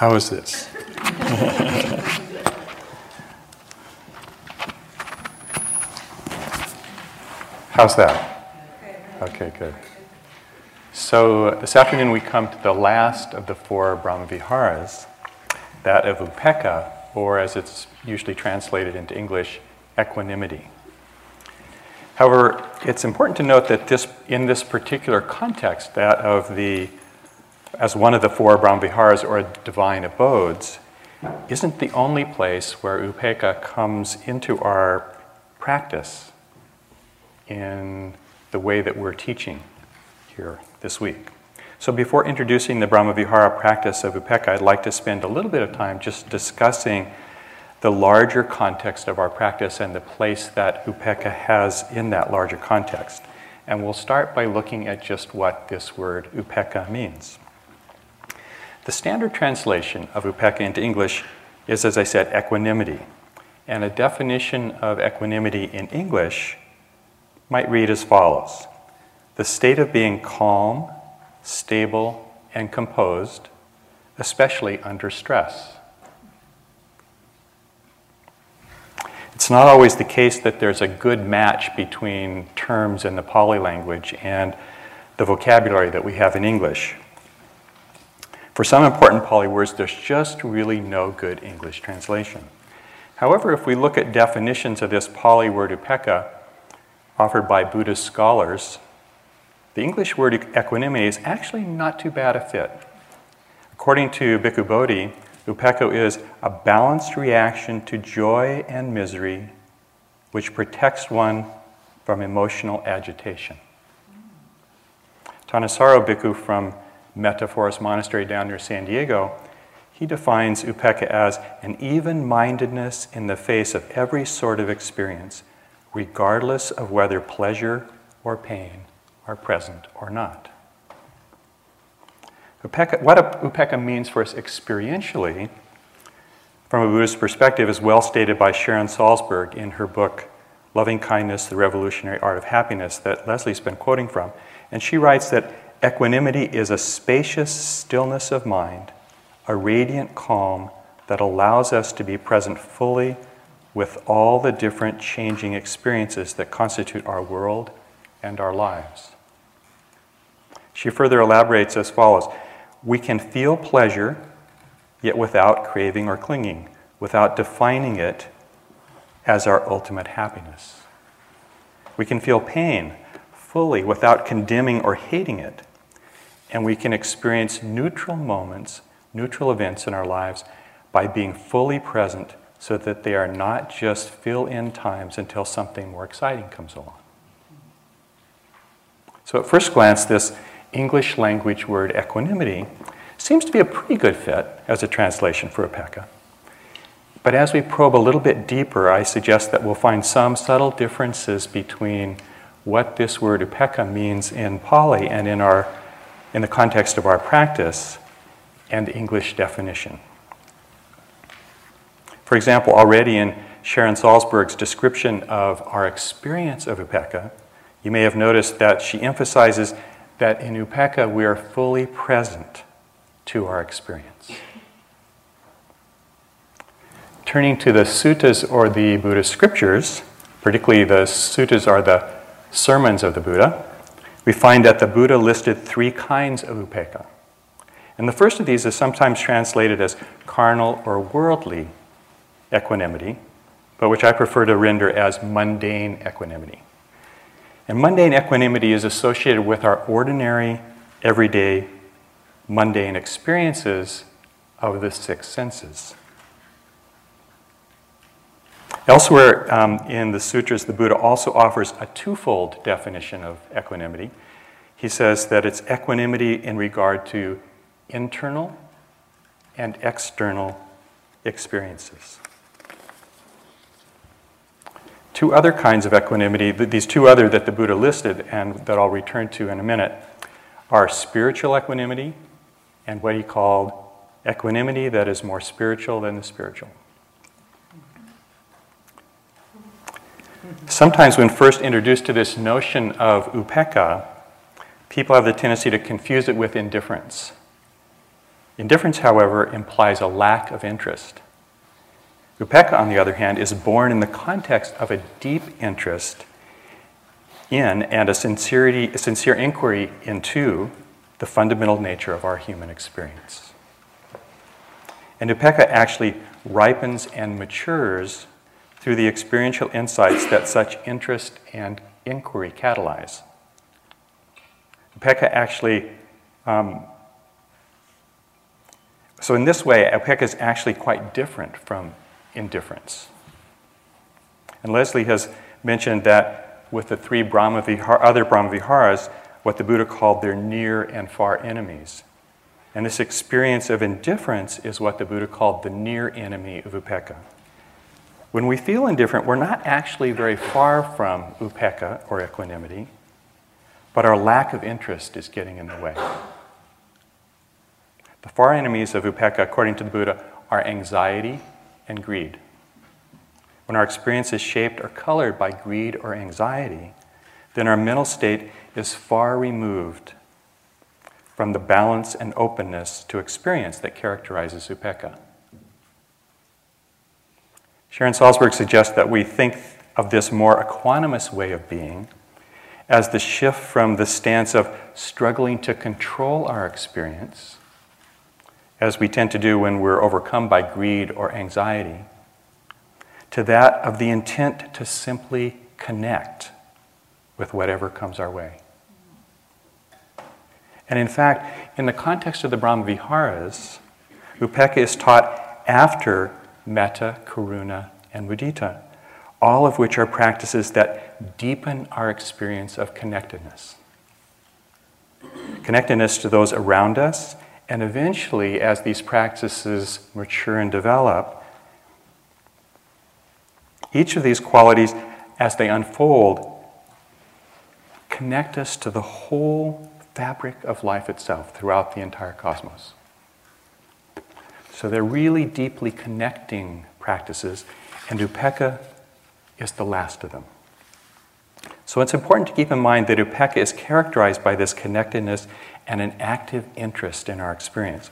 How is this? How's that? Okay, good. So this afternoon we come to the last of the four Brahmaviharas, that of Upekkha, or as it's usually translated into English, equanimity. However, it's important to note that this, in this particular context, that of the, as one of the four Brahmaviharas or divine abodes, isn't the only place where Upekkha comes into our practice in the way that we're teaching here this week. So, before introducing the Brahmavihara practice of Upekkha, I'd like to spend a little bit of time just discussing the larger context of our practice and the place that Upekkha has in that larger context. And we'll start by looking at just what this word Upekkha means. The standard translation of Upekkha into English is, as I said, equanimity. And a definition of equanimity in English might read as follows The state of being calm, stable, and composed, especially under stress. It's not always the case that there's a good match between terms in the Pali language and the vocabulary that we have in English. For some important Pali words, there's just really no good English translation. However, if we look at definitions of this Pali word upekkha offered by Buddhist scholars, the English word equanimity is actually not too bad a fit. According to Bhikkhu Bodhi, Upekkha is a balanced reaction to joy and misery which protects one from emotional agitation. Thanissaro Bhikkhu from Metta Forest Monastery down near San Diego, he defines upekkha as an even mindedness in the face of every sort of experience, regardless of whether pleasure or pain are present or not. Upekkha, what upekkha means for us experientially, from a Buddhist perspective, is well stated by Sharon Salzberg in her book, Loving Kindness, The Revolutionary Art of Happiness, that Leslie's been quoting from. And she writes that equanimity is a spacious stillness of mind, a radiant calm that allows us to be present fully with all the different changing experiences that constitute our world and our lives. She further elaborates as follows we can feel pleasure, yet without craving or clinging, without defining it as our ultimate happiness. We can feel pain fully without condemning or hating it. And we can experience neutral moments, neutral events in our lives by being fully present so that they are not just fill in times until something more exciting comes along. So, at first glance, this English language word equanimity seems to be a pretty good fit as a translation for upekkha. But as we probe a little bit deeper, I suggest that we'll find some subtle differences between what this word upekkha means in Pali and in, our, in the context of our practice and the English definition. For example, already in Sharon Salzberg's description of our experience of upekkha, you may have noticed that she emphasizes that in Upekkha we are fully present to our experience. Turning to the suttas or the Buddhist scriptures, particularly the suttas are the sermons of the Buddha, we find that the Buddha listed three kinds of upekkha. And the first of these is sometimes translated as carnal or worldly equanimity, but which I prefer to render as mundane equanimity. And mundane equanimity is associated with our ordinary, everyday, mundane experiences of the six senses. Elsewhere um, in the sutras, the Buddha also offers a twofold definition of equanimity. He says that it's equanimity in regard to internal and external experiences. Two other kinds of equanimity, these two other that the Buddha listed and that I'll return to in a minute, are spiritual equanimity and what he called equanimity that is more spiritual than the spiritual. Sometimes, when first introduced to this notion of upekkha, people have the tendency to confuse it with indifference. Indifference, however, implies a lack of interest. Upekkha, on the other hand, is born in the context of a deep interest in and a, sincerity, a sincere inquiry into the fundamental nature of our human experience. And upekkha actually ripens and matures through the experiential insights that such interest and inquiry catalyze. Upekkha actually, um, so in this way, Upekkha is actually quite different from indifference. And Leslie has mentioned that with the three Brahma Vihar, other Brahmaviharas, what the Buddha called their near and far enemies. And this experience of indifference is what the Buddha called the near enemy of upekkha. When we feel indifferent, we're not actually very far from upekkha or equanimity, but our lack of interest is getting in the way. The four enemies of upekkha, according to the Buddha, are anxiety and greed. When our experience is shaped or colored by greed or anxiety, then our mental state is far removed from the balance and openness to experience that characterizes upekkha. Sharon Salzberg suggests that we think of this more equanimous way of being as the shift from the stance of struggling to control our experience, as we tend to do when we're overcome by greed or anxiety, to that of the intent to simply connect with whatever comes our way. And in fact, in the context of the Brahma Viharas, Upekkha is taught after metta, karuna, and mudita, all of which are practices that deepen our experience of connectedness. Connectedness to those around us, and eventually, as these practices mature and develop, each of these qualities, as they unfold, connect us to the whole fabric of life itself throughout the entire cosmos. So they're really deeply connecting practices, and Upekkha is the last of them. So it's important to keep in mind that Upekkha is characterized by this connectedness and an active interest in our experience.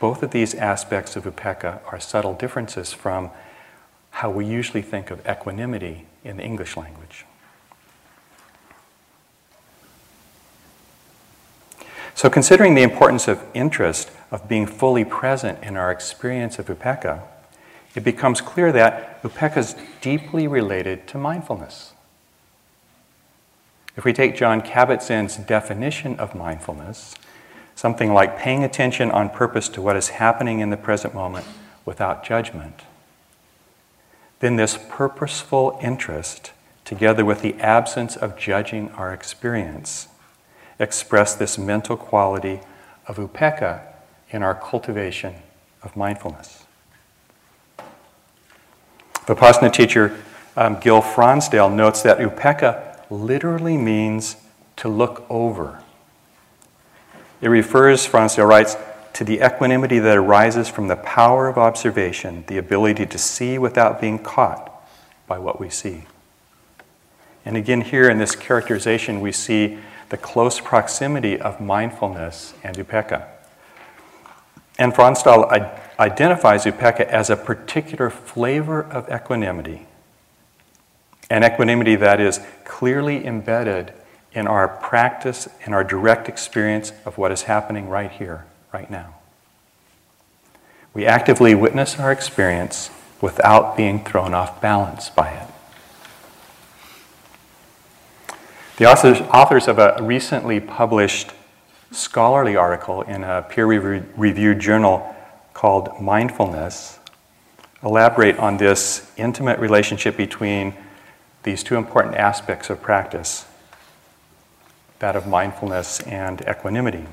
Both of these aspects of Upekkha are subtle differences from how we usually think of equanimity in the English language. So, considering the importance of interest, of being fully present in our experience of upekkha, it becomes clear that upekkha is deeply related to mindfulness. If we take Jon Kabat-Zinn's definition of mindfulness, something like paying attention on purpose to what is happening in the present moment without judgment, then this purposeful interest, together with the absence of judging our experience, express this mental quality of upekkha in our cultivation of mindfulness. The Vipassana teacher um, Gil Fronsdal notes that upekkha literally means to look over. It refers, Fronsdal writes, to the equanimity that arises from the power of observation, the ability to see without being caught by what we see. And again, here in this characterization, we see the close proximity of mindfulness and upekkha. And Fronsdal identifies upekkha as a particular flavor of equanimity, an equanimity that is clearly embedded in our practice, in our direct experience of what is happening right here, right now. We actively witness our experience without being thrown off balance by it. The authors, authors of a recently published scholarly article in a peer reviewed journal called Mindfulness elaborate on this intimate relationship between these two important aspects of practice that of mindfulness and equanimity.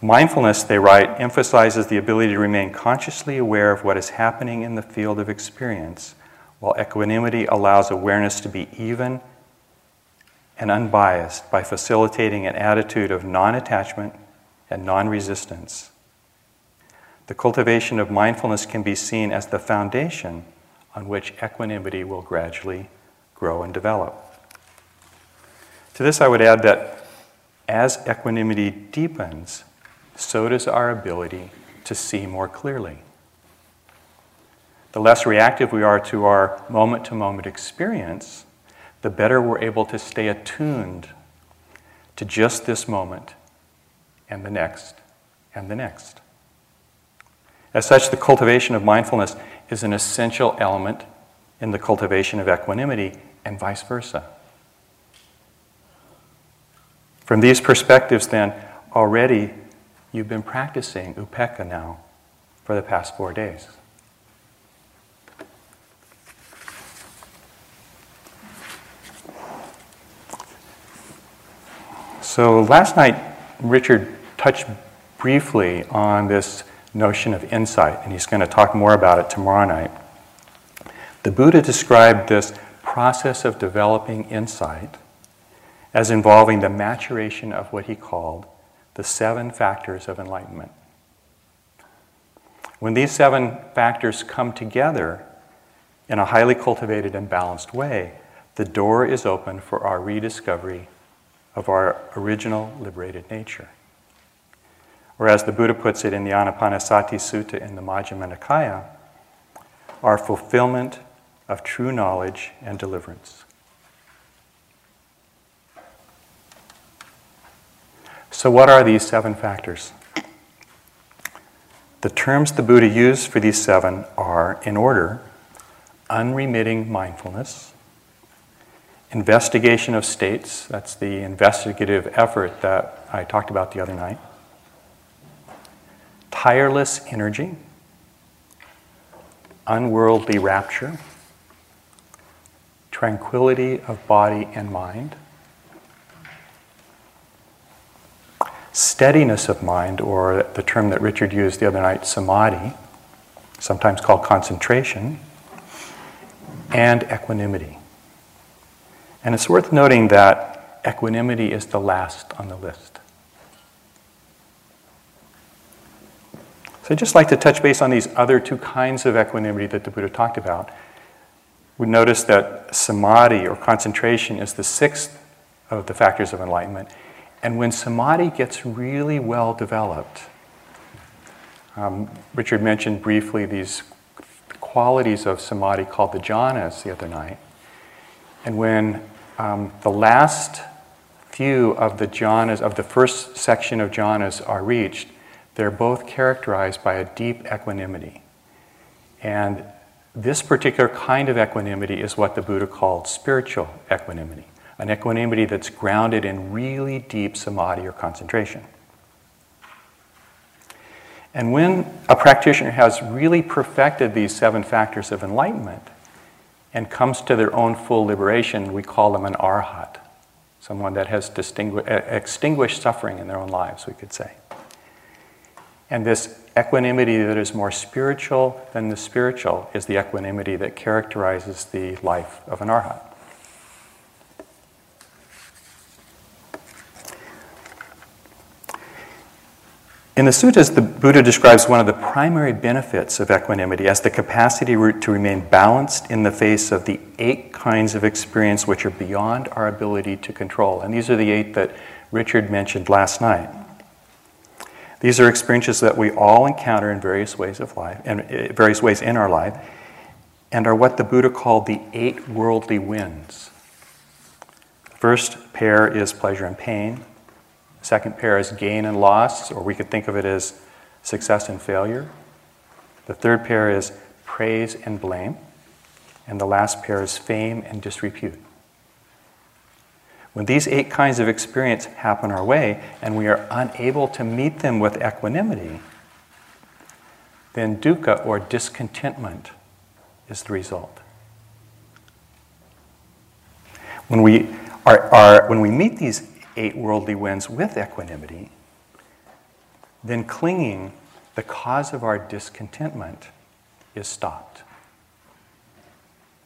Mindfulness, they write, emphasizes the ability to remain consciously aware of what is happening in the field of experience, while equanimity allows awareness to be even and unbiased by facilitating an attitude of non attachment and non resistance. The cultivation of mindfulness can be seen as the foundation on which equanimity will gradually grow and develop. To this, I would add that as equanimity deepens, so does our ability to see more clearly. The less reactive we are to our moment to moment experience, the better we're able to stay attuned to just this moment and the next and the next. As such, the cultivation of mindfulness is an essential element in the cultivation of equanimity and vice versa. From these perspectives, then, already you've been practicing upekkha now for the past four days. So last night, Richard touched briefly on this notion of insight, and he's going to talk more about it tomorrow night. The Buddha described this process of developing insight as involving the maturation of what he called the seven factors of enlightenment. When these seven factors come together in a highly cultivated and balanced way, the door is open for our rediscovery of our original liberated nature. Or as the Buddha puts it in the Anapanasati Sutta in the Majjhima Nikaya, our fulfillment of true knowledge and deliverance. So, what are these seven factors? The terms the Buddha used for these seven are, in order, unremitting mindfulness, investigation of states, that's the investigative effort that I talked about the other night, tireless energy, unworldly rapture, tranquility of body and mind, steadiness of mind, or the term that Richard used the other night, samadhi, sometimes called concentration, and equanimity. And it's worth noting that equanimity is the last on the list. So I'd just like to touch base on these other two kinds of equanimity that the Buddha talked about. We notice that samadhi or concentration is the sixth of the factors of enlightenment. And when samadhi gets really well developed, um, Richard mentioned briefly these qualities of samadhi called the jhanas the other night. And when um, the last few of the jhanas, of the first section of jhanas, are reached, they're both characterized by a deep equanimity. And this particular kind of equanimity is what the Buddha called spiritual equanimity, an equanimity that's grounded in really deep samadhi or concentration. And when a practitioner has really perfected these seven factors of enlightenment, and comes to their own full liberation, we call them an arhat, someone that has extinguished suffering in their own lives, we could say. And this equanimity that is more spiritual than the spiritual is the equanimity that characterizes the life of an arhat. In the suttas, the Buddha describes one of the primary benefits of equanimity as the capacity to remain balanced in the face of the eight kinds of experience which are beyond our ability to control. And these are the eight that Richard mentioned last night. These are experiences that we all encounter in various ways of life, and uh, various ways in our life, and are what the Buddha called the eight worldly winds. The first pair is pleasure and pain. Second pair is gain and loss, or we could think of it as success and failure. The third pair is praise and blame. And the last pair is fame and disrepute. When these eight kinds of experience happen our way and we are unable to meet them with equanimity, then dukkha or discontentment is the result. When we, are, are, when we meet these eight worldly winds with equanimity, then clinging, the cause of our discontentment, is stopped.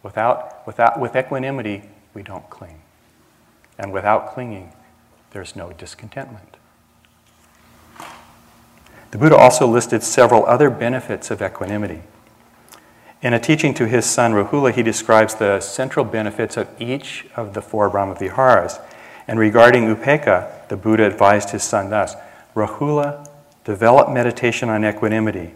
Without, without, with equanimity, we don't cling. And without clinging, there's no discontentment. The Buddha also listed several other benefits of equanimity. In a teaching to his son Rahula, he describes the central benefits of each of the four Brahmaviharas and regarding Upekkha, the Buddha advised his son thus Rahula, develop meditation on equanimity.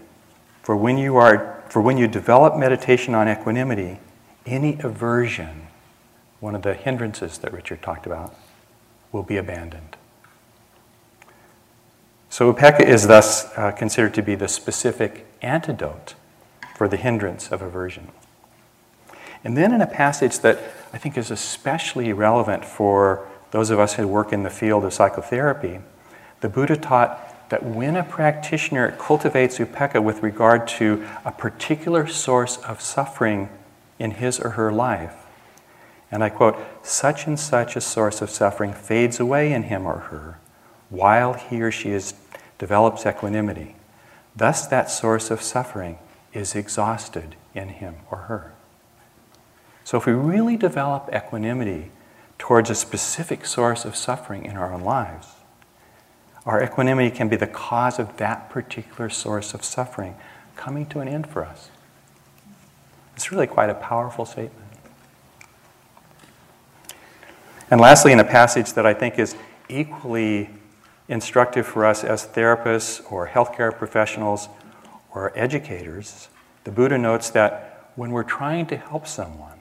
For when you are for when you develop meditation on equanimity, any aversion, one of the hindrances that Richard talked about, will be abandoned. So upekkha is thus uh, considered to be the specific antidote for the hindrance of aversion. And then in a passage that I think is especially relevant for those of us who work in the field of psychotherapy, the Buddha taught that when a practitioner cultivates upekkha with regard to a particular source of suffering in his or her life, and I quote, such and such a source of suffering fades away in him or her while he or she is, develops equanimity. Thus, that source of suffering is exhausted in him or her. So, if we really develop equanimity towards a specific source of suffering in our own lives, our equanimity can be the cause of that particular source of suffering coming to an end for us. It's really quite a powerful statement. And lastly, in a passage that I think is equally instructive for us as therapists or healthcare professionals or educators, the Buddha notes that when we're trying to help someone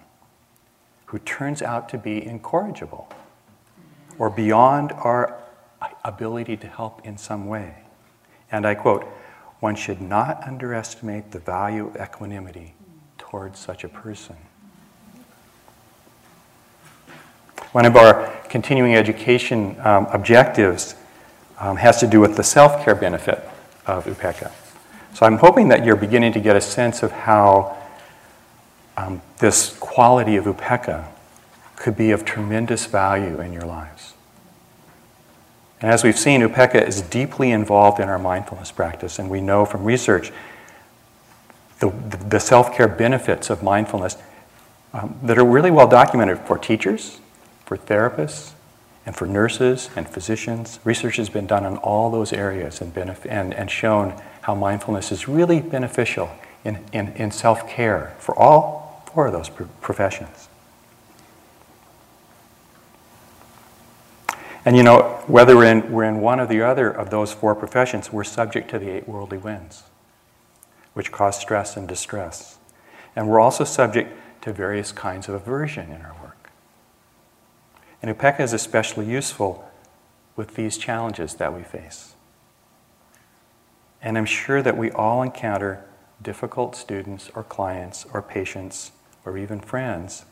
who turns out to be incorrigible or beyond our ability to help in some way, and I quote, one should not underestimate the value of equanimity towards such a person. One of our continuing education um, objectives um, has to do with the self care benefit of upekkha. So I'm hoping that you're beginning to get a sense of how um, this quality of upekkha could be of tremendous value in your lives. And as we've seen, upekkha is deeply involved in our mindfulness practice, and we know from research the, the self care benefits of mindfulness um, that are really well documented for teachers, for therapists, and for nurses and physicians. Research has been done on all those areas and, benef- and, and shown how mindfulness is really beneficial in, in, in self care for all of those professions. And you know, whether we're in, we're in one or the other of those four professions, we're subject to the eight worldly winds, which cause stress and distress. And we're also subject to various kinds of aversion in our work. And Upekkha is especially useful with these challenges that we face. And I'm sure that we all encounter difficult students or clients or patients or even friends.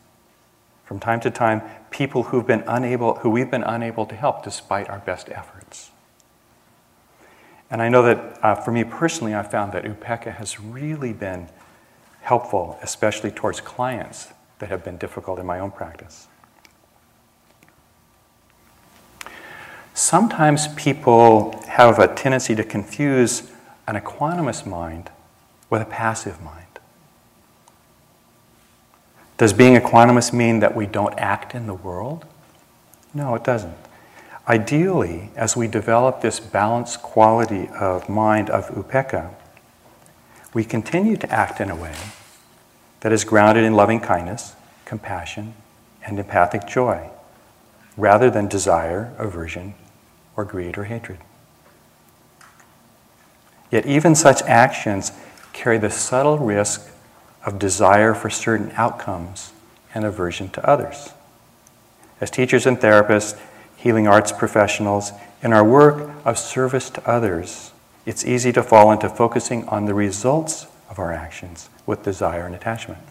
From time to time, people who've been unable, who we've been unable to help despite our best efforts. And I know that uh, for me personally, I found that Upekkha has really been helpful, especially towards clients that have been difficult in my own practice. Sometimes people have a tendency to confuse an equanimous mind with a passive mind. Does being equanimous mean that we don't act in the world? No, it doesn't. Ideally, as we develop this balanced quality of mind of upekkha, we continue to act in a way that is grounded in loving kindness, compassion, and empathic joy, rather than desire, aversion, or greed or hatred. Yet, even such actions carry the subtle risk of desire for certain outcomes and aversion to others. As teachers and therapists, healing arts professionals, in our work of service to others, it's easy to fall into focusing on the results of our actions with desire and attachment.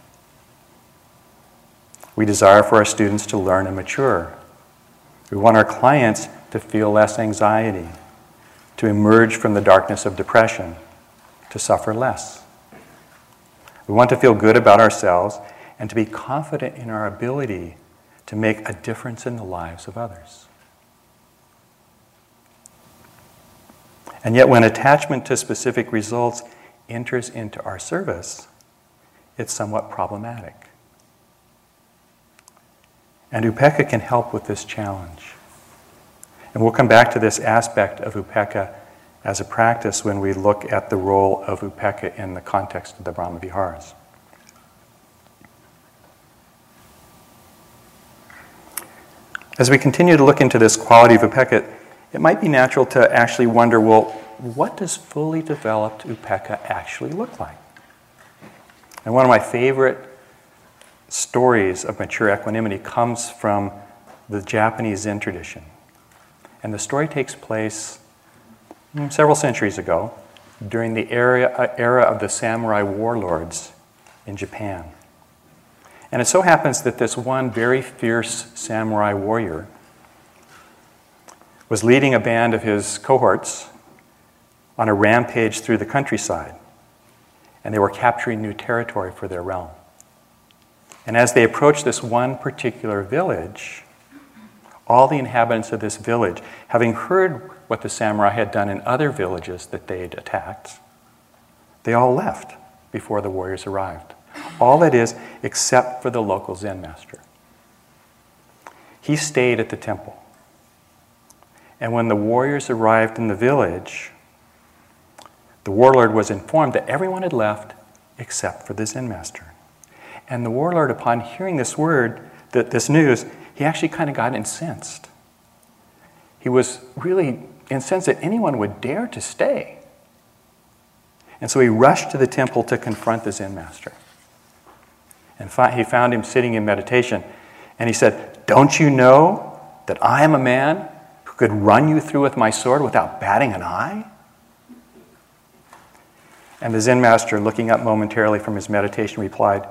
We desire for our students to learn and mature. We want our clients to feel less anxiety to emerge from the darkness of depression, to suffer less. We want to feel good about ourselves and to be confident in our ability to make a difference in the lives of others. And yet, when attachment to specific results enters into our service, it's somewhat problematic. And Upekkha can help with this challenge. And we'll come back to this aspect of upekkha as a practice when we look at the role of upekkha in the context of the Brahma Viharas. As we continue to look into this quality of upekkha, it might be natural to actually wonder well, what does fully developed upekkha actually look like? And one of my favorite stories of mature equanimity comes from the Japanese Zen tradition. And the story takes place several centuries ago during the era, uh, era of the samurai warlords in Japan. And it so happens that this one very fierce samurai warrior was leading a band of his cohorts on a rampage through the countryside, and they were capturing new territory for their realm. And as they approached this one particular village, all the inhabitants of this village, having heard what the samurai had done in other villages that they'd attacked, they all left before the warriors arrived. All that is, except for the local Zen master. He stayed at the temple. And when the warriors arrived in the village, the warlord was informed that everyone had left except for the Zen master. And the warlord, upon hearing this word, this news, he actually kind of got incensed. He was really incensed that anyone would dare to stay. And so he rushed to the temple to confront the Zen master. And he found him sitting in meditation. And he said, Don't you know that I am a man who could run you through with my sword without batting an eye? And the Zen master, looking up momentarily from his meditation, replied,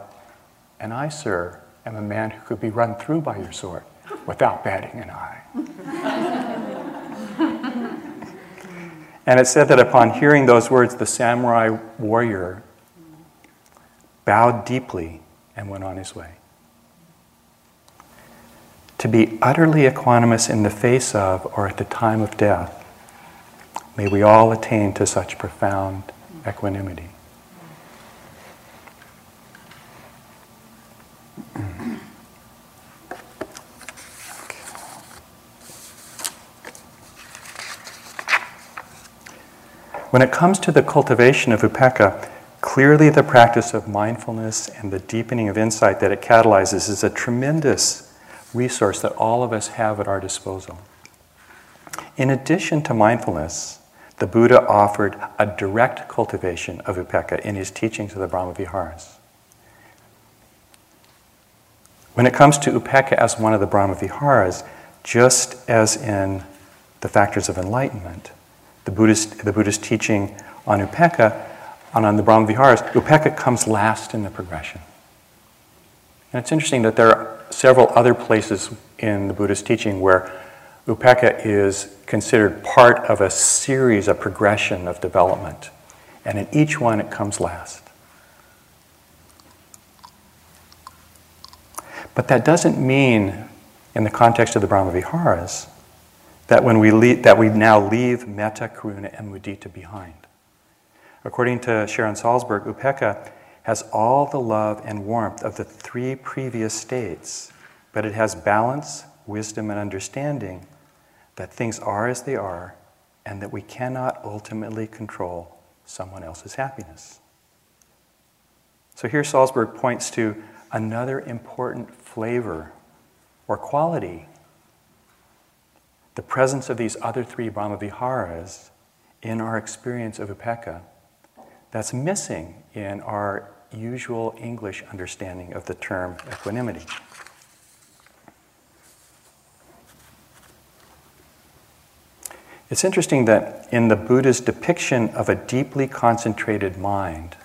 And I, sir, am a man who could be run through by your sword without batting an eye. and it said that upon hearing those words, the samurai warrior bowed deeply and went on his way. To be utterly equanimous in the face of or at the time of death, may we all attain to such profound equanimity. When it comes to the cultivation of upekkha, Clearly, the practice of mindfulness and the deepening of insight that it catalyzes is a tremendous resource that all of us have at our disposal. In addition to mindfulness, the Buddha offered a direct cultivation of upekkha in his teachings of the Brahmaviharas. When it comes to upekkha as one of the Brahmaviharas, just as in the factors of enlightenment, the Buddhist, the Buddhist teaching on upekkha and on the Brahmaviharas, Upekkha comes last in the progression. And it's interesting that there are several other places in the Buddhist teaching where Upekkha is considered part of a series, a progression of development. And in each one, it comes last. But that doesn't mean, in the context of the Brahmaviharas, that, when we leave, that we now leave metta, karuna, and mudita behind. According to Sharon Salzberg, upekkha has all the love and warmth of the three previous states, but it has balance, wisdom, and understanding that things are as they are and that we cannot ultimately control someone else's happiness. So here Salzberg points to another important flavor or quality the presence of these other three Brahmaviharas in our experience of Upekkha that's missing in our usual English understanding of the term equanimity. It's interesting that in the Buddha's depiction of a deeply concentrated mind,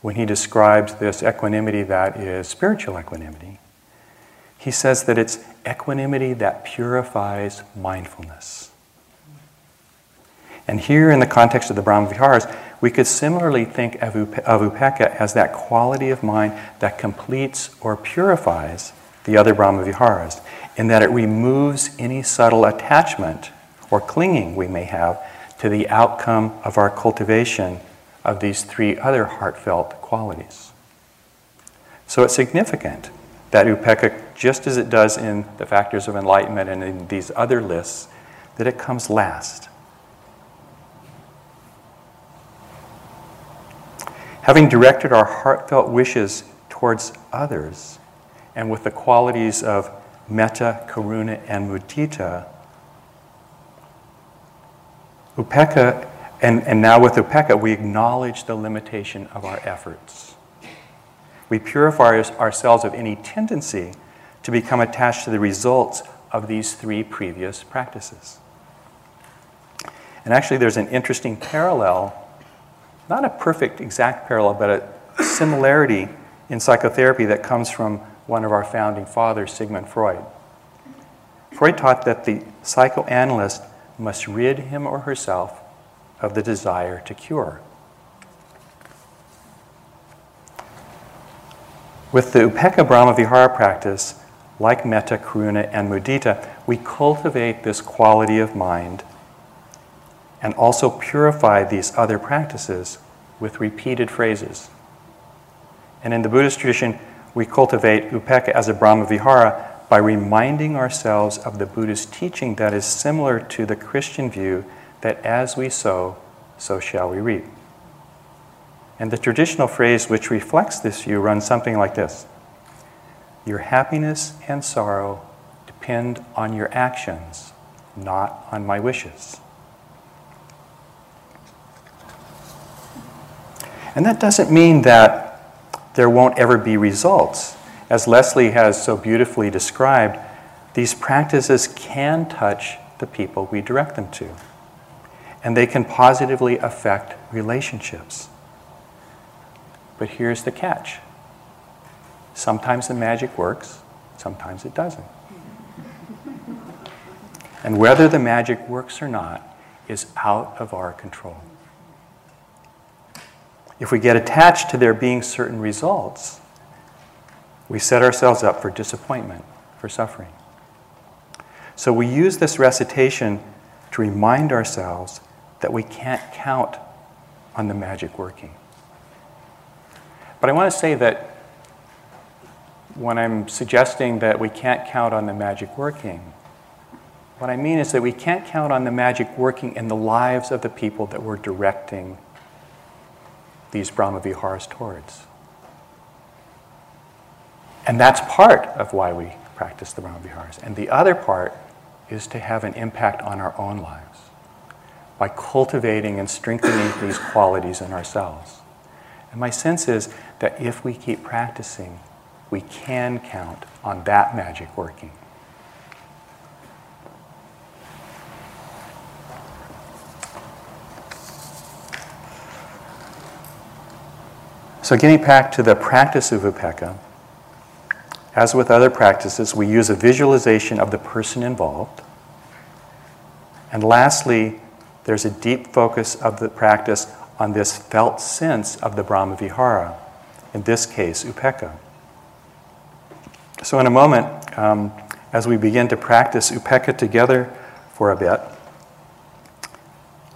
when he describes this equanimity that is spiritual equanimity, he says that it's equanimity that purifies mindfulness. And here, in the context of the Brahmaviharas, we could similarly think of, upekkha as that quality of mind that completes or purifies the other Brahmaviharas, in that it removes any subtle attachment or clinging we may have to the outcome of our cultivation of these three other heartfelt qualities. So it's significant that upekkha, just as it does in the factors of enlightenment and in these other lists, that it comes last. Having directed our heartfelt wishes towards others, and with the qualities of metta, karuna, and mudita, Upekkha, and, and now with Upekkha, we acknowledge the limitation of our efforts. We purify ourselves of any tendency to become attached to the results of these three previous practices. And actually, there's an interesting parallel, not a perfect exact parallel, but a similarity in psychotherapy that comes from one of our founding fathers, Sigmund Freud. Freud taught that the psychoanalyst must rid him or herself of the desire to cure. With the Upekkha Brahmavihara practice, like metta, karuna, and mudita, we cultivate this quality of mind and also purify these other practices with repeated phrases. And in the Buddhist tradition, we cultivate Upekkha as a Brahmavihara by reminding ourselves of the Buddhist teaching that is similar to the Christian view that as we sow, so shall we reap. And the traditional phrase which reflects this view runs something like this Your happiness and sorrow depend on your actions, not on my wishes. And that doesn't mean that there won't ever be results. As Leslie has so beautifully described, these practices can touch the people we direct them to, and they can positively affect relationships. But here's the catch sometimes the magic works, sometimes it doesn't. And whether the magic works or not is out of our control. If we get attached to there being certain results, we set ourselves up for disappointment, for suffering. So we use this recitation to remind ourselves that we can't count on the magic working. But I want to say that when I'm suggesting that we can't count on the magic working, what I mean is that we can't count on the magic working in the lives of the people that we're directing these Brahmaviharas towards. And that's part of why we practice the Brahmaviharas. And the other part is to have an impact on our own lives by cultivating and strengthening these qualities in ourselves. And my sense is that if we keep practicing, we can count on that magic working. So, getting back to the practice of upekkha, as with other practices, we use a visualization of the person involved. And lastly, there's a deep focus of the practice on this felt sense of the Brahmavihara, in this case, upekkha. So, in a moment, um, as we begin to practice upekkha together for a bit,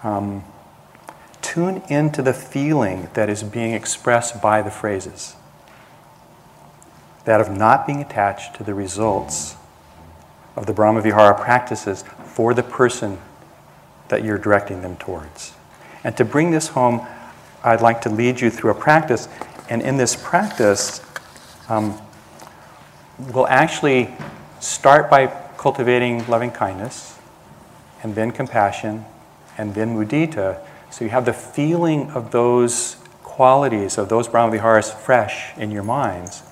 um, tune into the feeling that is being expressed by the phrases that of not being attached to the results of the Brahmavihara practices for the person that you're directing them towards. And to bring this home, I'd like to lead you through a practice. And in this practice, um, we'll actually start by cultivating loving kindness, and then compassion, and then mudita. So you have the feeling of those qualities, of those Brahmaviharas fresh in your minds,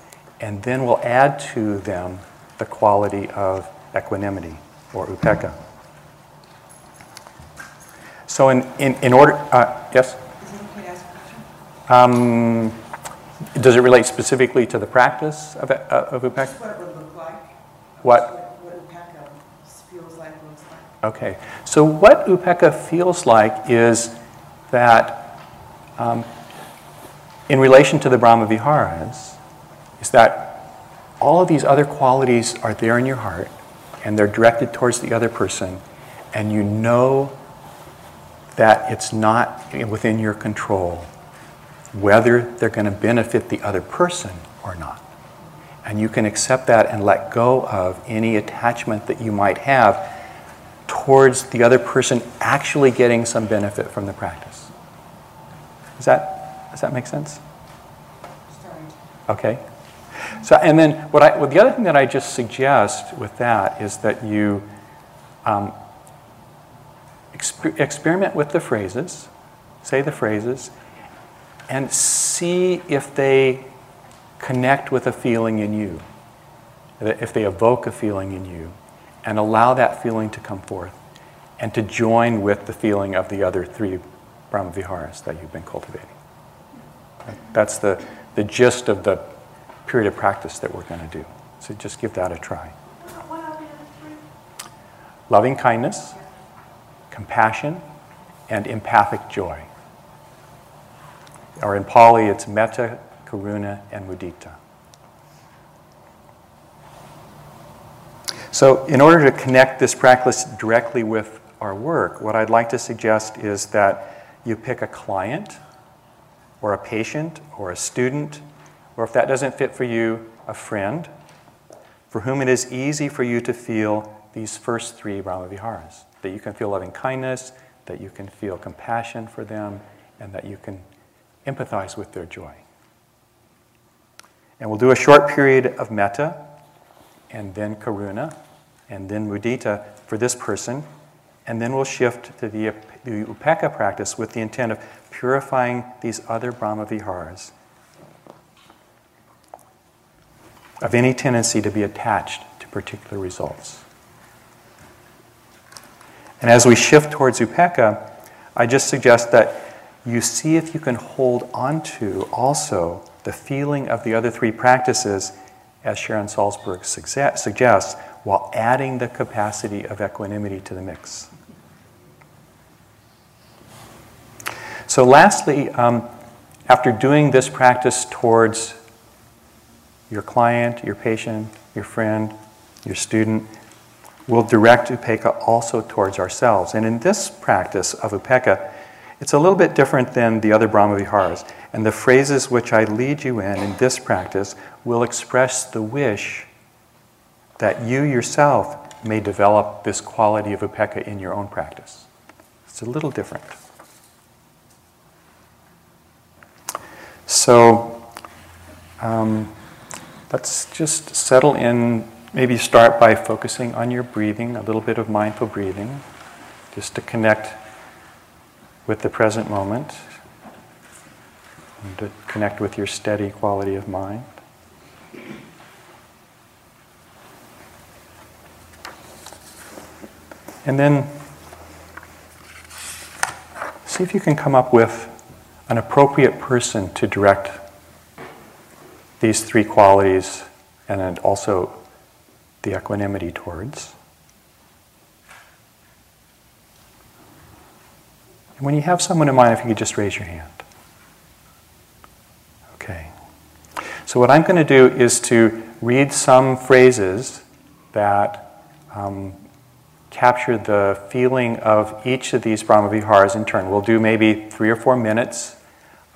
and then we'll add to them the quality of equanimity or upekkha. So, in, in, in order, uh, yes? Um, does it relate specifically to the practice of, uh, of upekkha? what it would look like. What? What upekkha feels like, looks like. Okay. So, what upekkha feels like is that um, in relation to the Brahma Viharas, is that all of these other qualities are there in your heart and they're directed towards the other person, and you know that it's not within your control whether they're going to benefit the other person or not. And you can accept that and let go of any attachment that you might have towards the other person actually getting some benefit from the practice. Does that, does that make sense? Okay. So, and then what I, well, the other thing that I just suggest with that is that you, um, exper- experiment with the phrases, say the phrases, and see if they connect with a feeling in you, if they evoke a feeling in you, and allow that feeling to come forth and to join with the feeling of the other three Brahmaviharas that you've been cultivating. That's the, the gist of the period of practice that we're going to do. So just give that a try. What are the other three? Loving kindness, compassion, and empathic joy. Or in Pali, it's metta, karuna, and mudita. So, in order to connect this practice directly with our work, what I'd like to suggest is that you pick a client, or a patient, or a student, or if that doesn't fit for you, a friend, for whom it is easy for you to feel these first three Brahmaviharas that you can feel loving kindness, that you can feel compassion for them, and that you can empathize with their joy. And we'll do a short period of metta, and then karuna, and then mudita for this person, and then we'll shift to the, the upekkha practice with the intent of purifying these other Brahma viharas of any tendency to be attached to particular results. And as we shift towards upekkha, I just suggest that you see if you can hold onto also the feeling of the other three practices, as Sharon Salzberg suggests, while adding the capacity of equanimity to the mix. So, lastly, um, after doing this practice towards your client, your patient, your friend, your student, we'll direct upekkha also towards ourselves. And in this practice of upekkha, it's a little bit different than the other Brahmaviharas. And the phrases which I lead you in in this practice will express the wish that you yourself may develop this quality of upekkha in your own practice. It's a little different. So um, let's just settle in. Maybe start by focusing on your breathing, a little bit of mindful breathing, just to connect with the present moment and to connect with your steady quality of mind. And then see if you can come up with an appropriate person to direct these three qualities and also the equanimity towards. And when you have someone in mind, if you could just raise your hand. Okay. So, what I'm going to do is to read some phrases that um, capture the feeling of each of these Brahmaviharas in turn. We'll do maybe three or four minutes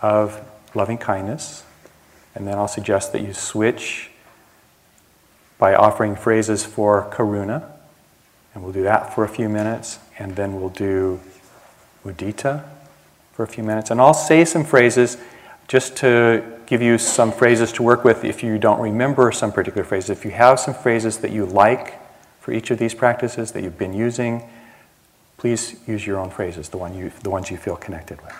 of loving kindness, and then I'll suggest that you switch by offering phrases for karuna, and we'll do that for a few minutes, and then we'll do mudita for a few minutes. And I'll say some phrases just to give you some phrases to work with if you don't remember some particular phrases. If you have some phrases that you like, for each of these practices that you've been using, please use your own phrases, the, one you, the ones you feel connected with.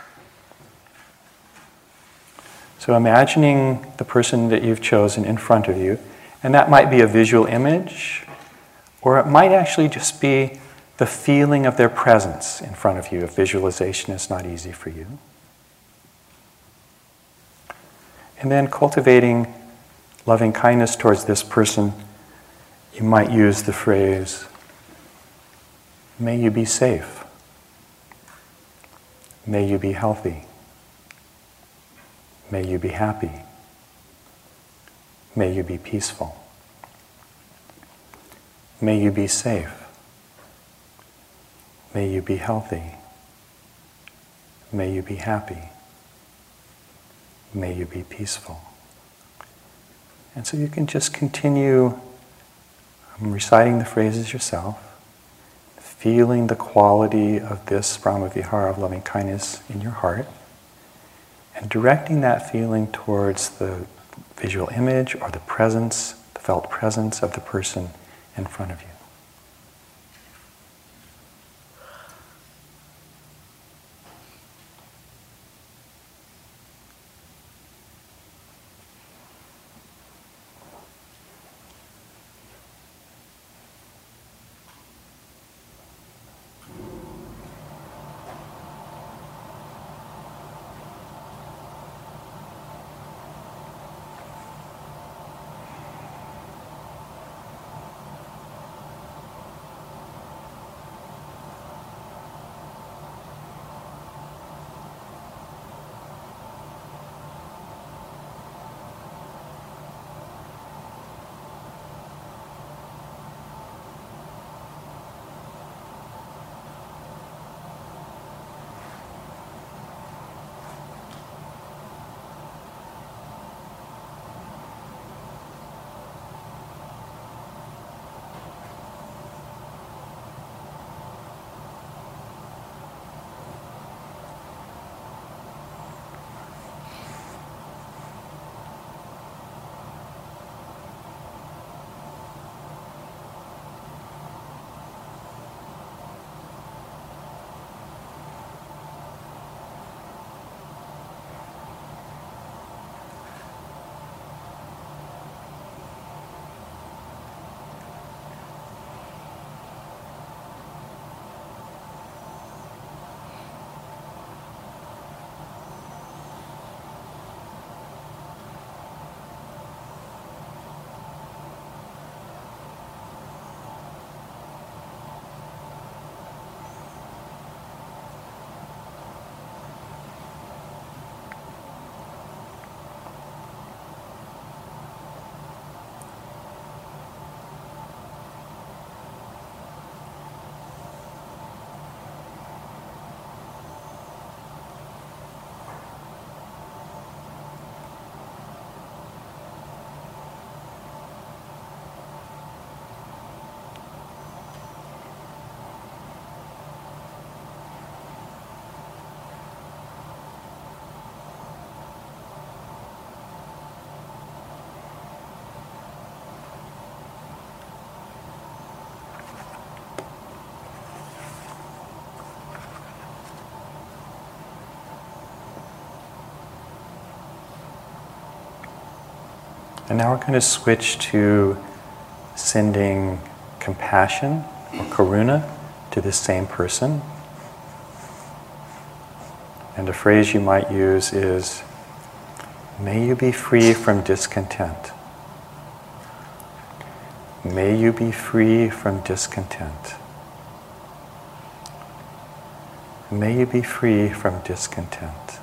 So imagining the person that you've chosen in front of you, and that might be a visual image, or it might actually just be the feeling of their presence in front of you if visualization is not easy for you. And then cultivating loving kindness towards this person you might use the phrase, May you be safe. May you be healthy. May you be happy. May you be peaceful. May you be safe. May you be healthy. May you be happy. May you be peaceful. And so you can just continue um, reciting the phrases yourself, feeling the quality of this Brahmavihara of loving kindness in your heart, and directing that feeling towards the visual image or the presence, the felt presence of the person in front of you. And now we're going to switch to sending compassion or karuna to this same person. And a phrase you might use is, May you be free from discontent. May you be free from discontent. May you be free from discontent.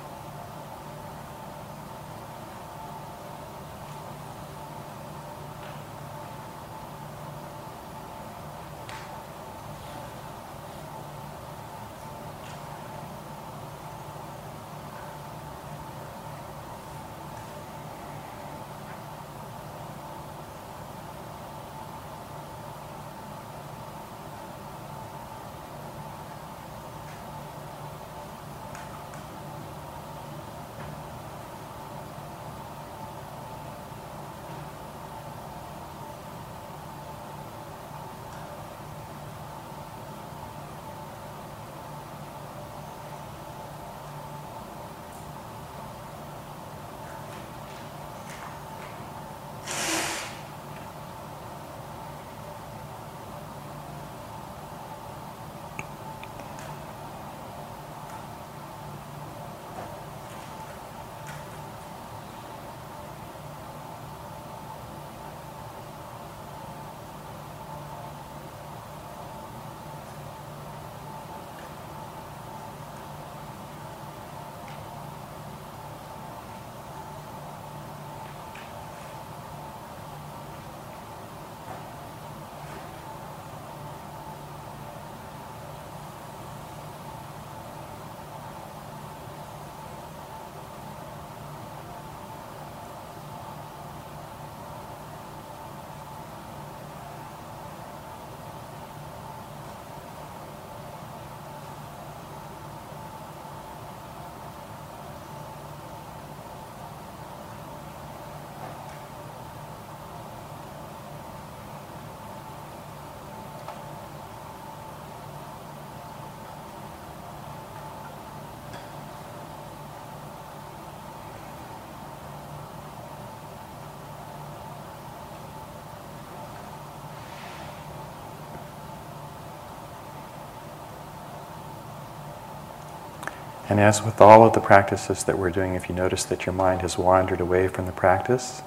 And as with all of the practices that we're doing, if you notice that your mind has wandered away from the practice,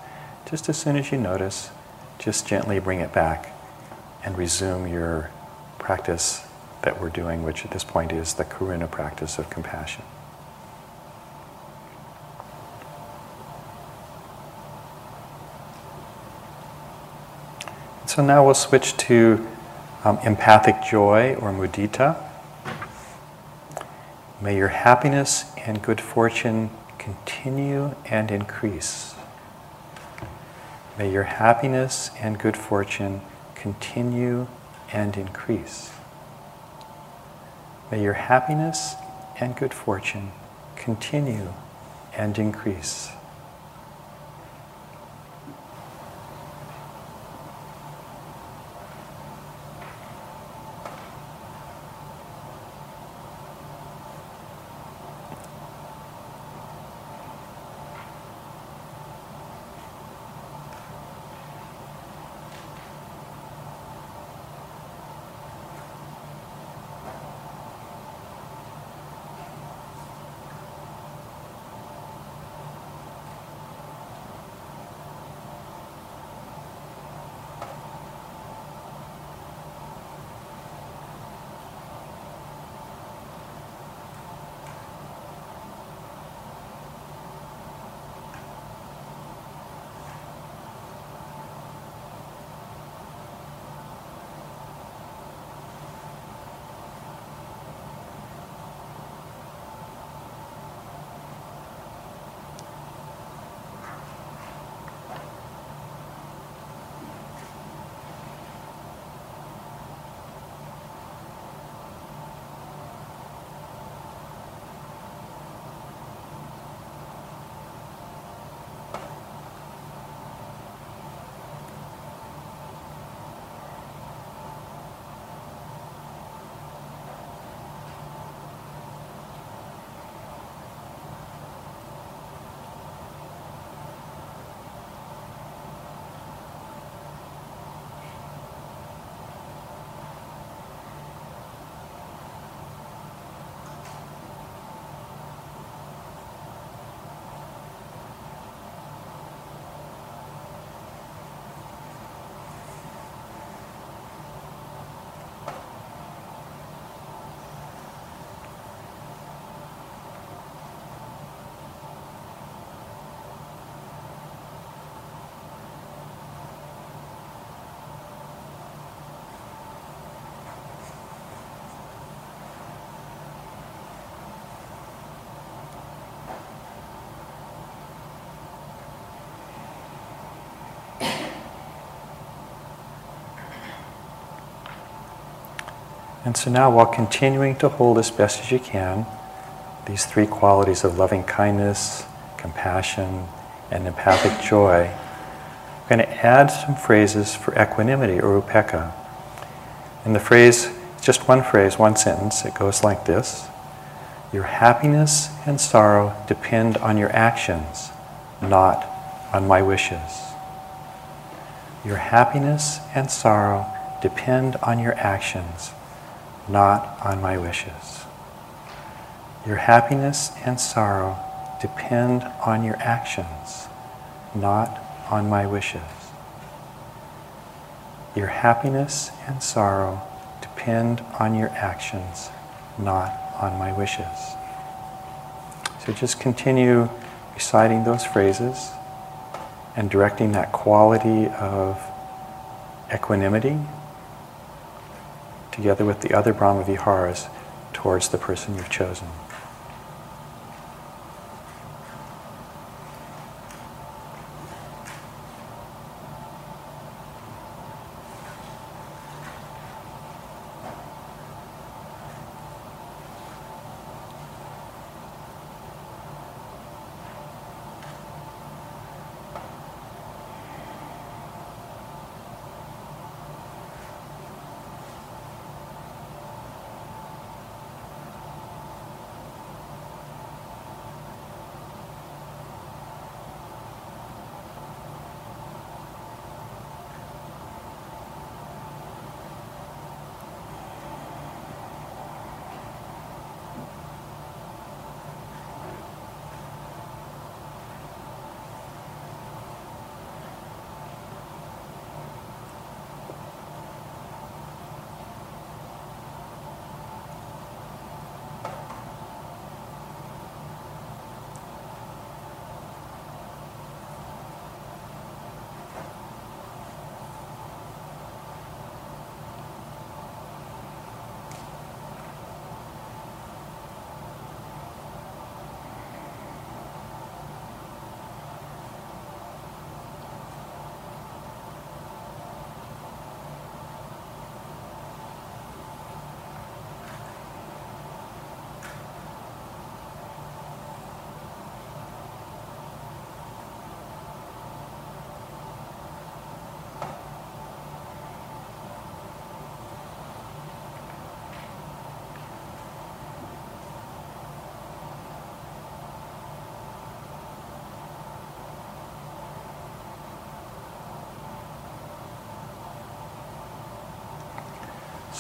just as soon as you notice, just gently bring it back and resume your practice that we're doing, which at this point is the karuna practice of compassion. So now we'll switch to um, empathic joy or mudita. May your happiness and good fortune continue and increase. May your happiness and good fortune continue and increase. May your happiness and good fortune continue and increase. And so now, while continuing to hold as best as you can these three qualities of loving kindness, compassion, and empathic joy, we're going to add some phrases for equanimity or upekkha. And the phrase, just one phrase, one sentence, it goes like this Your happiness and sorrow depend on your actions, not on my wishes. Your happiness and sorrow depend on your actions, not on my wishes. Your happiness and sorrow depend on your actions, not on my wishes. Your happiness and sorrow depend on your actions, not on my wishes. So just continue reciting those phrases and directing that quality of equanimity together with the other Brahma Viharas towards the person you've chosen.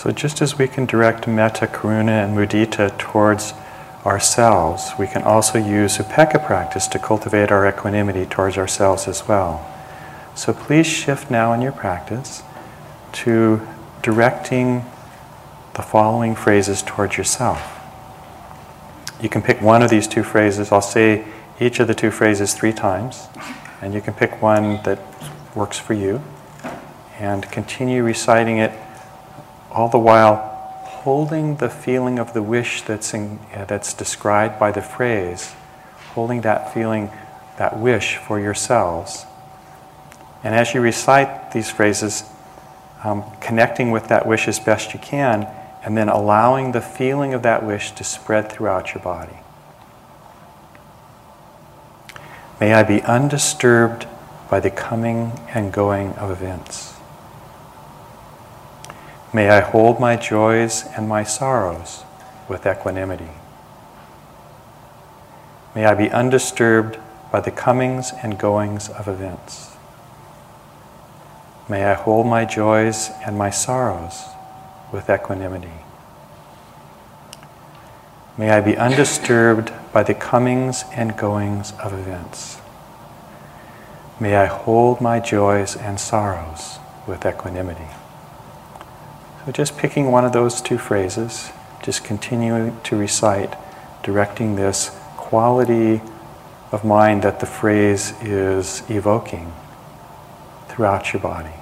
So, just as we can direct metta, karuna, and mudita towards ourselves, we can also use upekkha practice to cultivate our equanimity towards ourselves as well. So, please shift now in your practice to directing the following phrases towards yourself. You can pick one of these two phrases. I'll say each of the two phrases three times, and you can pick one that works for you and continue reciting it all the while holding the feeling of the wish that's, in, that's described by the phrase, holding that feeling, that wish for yourselves. And as you recite these phrases, um, connecting with that wish as best you can, and then allowing the feeling of that wish to spread throughout your body. May I be undisturbed by the coming and going of events. May I hold my joys and my sorrows with equanimity. May I be undisturbed by the comings and goings of events. May I hold my joys and my sorrows with equanimity. May I be undisturbed by the comings and goings of events. May I hold my joys and sorrows with equanimity. So just picking one of those two phrases, just continuing to recite, directing this quality of mind that the phrase is evoking throughout your body.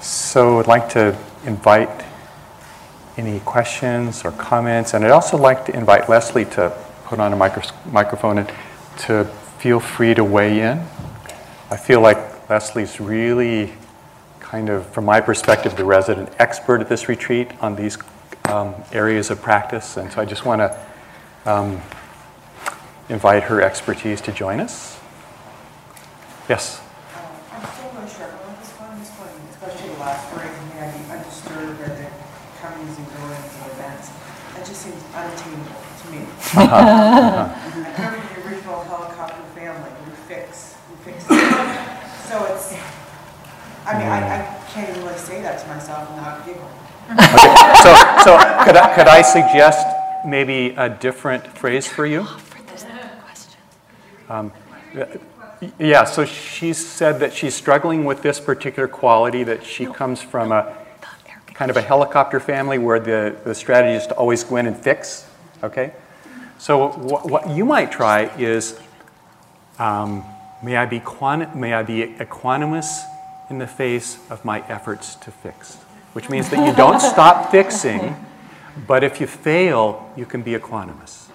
So I'd like to invite any questions or comments, and I'd also like to invite Leslie to put on a micro- microphone and to feel free to weigh in. I feel like Leslie's really kind of, from my perspective, the resident expert at this retreat on these um, areas of practice, and so I just want to um, invite her expertise to join us. Yes. I'm still not sure, but this one, this one, especially the last word, yeah, the undisturbed or the comings and goings of events, that just seems unattainable to me. I come from the original helicopter family, we fix, we fix. So it's, I mean, I, I can't even really say that to myself and not giggle. So, so could I, could I suggest maybe a different phrase for you? Um, Yeah, so she said that she's struggling with this particular quality, that she comes from a kind of a helicopter family where the, the strategy is to always go in and fix, okay? So what, what you might try is, um, may, I be may I be equanimous in the face of my efforts to fix, which means that you don't stop fixing, but if you fail, you can be equanimous.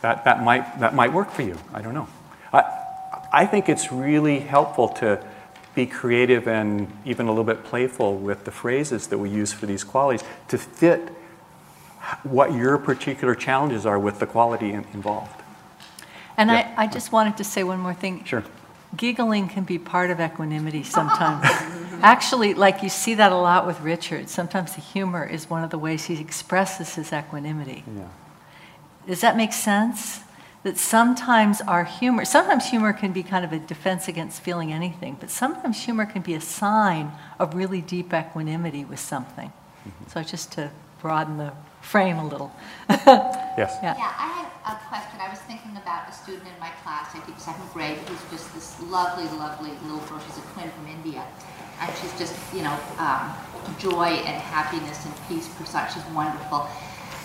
That, that, might, that might work for you. I don't know. I, I think it's really helpful to be creative and even a little bit playful with the phrases that we use for these qualities to fit what your particular challenges are with the quality in- involved. And Yeah. I, I just wanted to say one more thing. Sure. Giggling can be part of equanimity sometimes. Actually, like you see that a lot with Richard. Sometimes the humor is one of the ways he expresses his equanimity. Yeah. Does that make sense? That sometimes our humor, sometimes humor can be kind of a defense against feeling anything, but sometimes humor can be a sign of really deep equanimity with something. Mm-hmm. So just to broaden the frame a little. Yes. Yeah. Yeah, I had a question. I was thinking about a student in my class, I teach second grade, who's just this lovely, lovely little girl. She's a twin from India. And she's just, you know, um, joy and happiness and peace per se. She's wonderful.